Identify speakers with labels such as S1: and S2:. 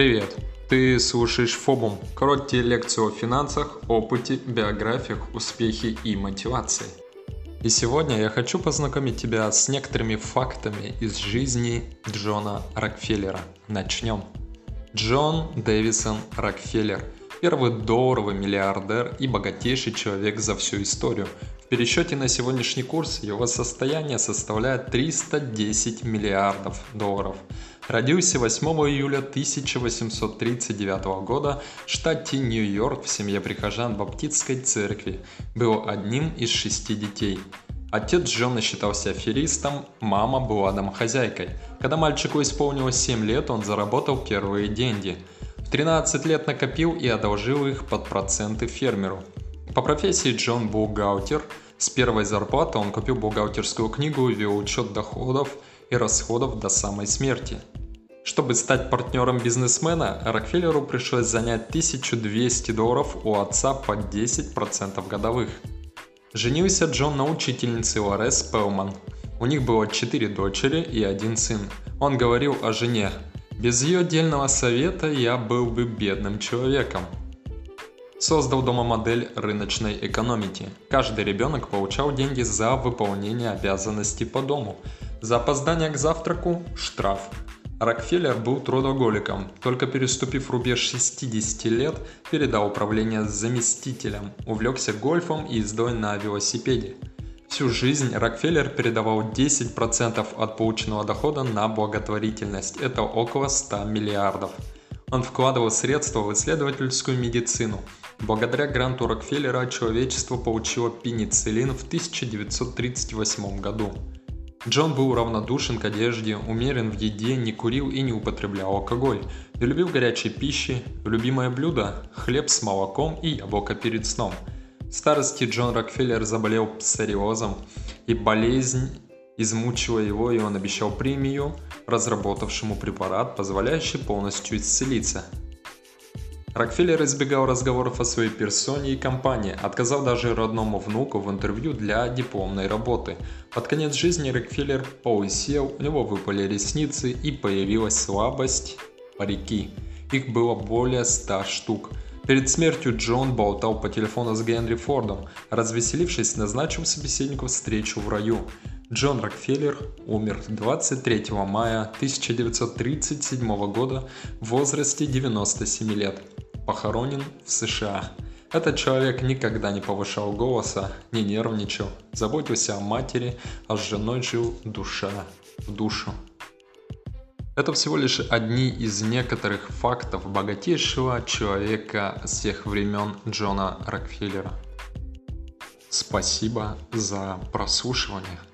S1: Привет! Ты слушаешь Фобум, короткие лекции о финансах, опыте, биографиях, успехе и мотивации. И сегодня я хочу познакомить тебя с некоторыми фактами из жизни Джона Рокфеллера. Начнем. Джон Дэвисон Рокфеллер – первый долларовый миллиардер и богатейший человек за всю историю. Пересчете на сегодняшний курс его состояние составляет 310 миллиардов долларов – Родился 8 июля 1839 года в штате Нью-Йорк в семье прихожан Баптистской церкви. Был одним из шести детей. Отец Джона считался аферистом, мама была домохозяйкой. Когда мальчику исполнилось 7 лет, он заработал первые деньги. В 13 лет накопил и одолжил их под проценты фермеру. По профессии Джон бухгалтер. С первой зарплаты он купил бухгалтерскую книгу и вел учет доходов и расходов до самой смерти. Чтобы стать партнером бизнесмена, Рокфеллеру пришлось занять 1200 долларов у отца по 10% годовых. Женился Джон на учительнице Лорес Пелман. У них было 4 дочери и один сын. Он говорил о жене. «Без ее отдельного совета я был бы бедным человеком». Создал дома модель рыночной экономики. Каждый ребенок получал деньги за выполнение обязанностей по дому. За опоздание к завтраку – штраф. Рокфеллер был трудоголиком, только переступив рубеж 60 лет, передал управление заместителям, увлекся гольфом и ездой на велосипеде. Всю жизнь Рокфеллер передавал 10% от полученного дохода на благотворительность, это около 100 миллиардов. Он вкладывал средства в исследовательскую медицину. Благодаря гранту Рокфеллера человечество получило пенициллин в 1938 году. Джон был равнодушен к одежде, умерен в еде, не курил и не употреблял алкоголь. Не любил горячей пищи, любимое блюдо – хлеб с молоком и яблоко перед сном. В старости Джон Рокфеллер заболел псориозом, и болезнь измучила его, и он обещал премию, разработавшему препарат, позволяющий полностью исцелиться – Рокфеллер избегал разговоров о своей персоне и компании, отказал даже родному внуку в интервью для дипломной работы. Под конец жизни Рокфеллер поусел, у него выпали ресницы и появилась слабость парики. Их было более ста штук. Перед смертью Джон болтал по телефону с Генри Фордом. Развеселившись, назначил собеседнику встречу в раю. Джон Рокфеллер умер 23 мая 1937 года в возрасте 97 лет похоронен в США. Этот человек никогда не повышал голоса, не нервничал, заботился о матери, а с женой жил душа в душу. Это всего лишь одни из некоторых фактов богатейшего человека всех времен Джона Рокфеллера. Спасибо за прослушивание.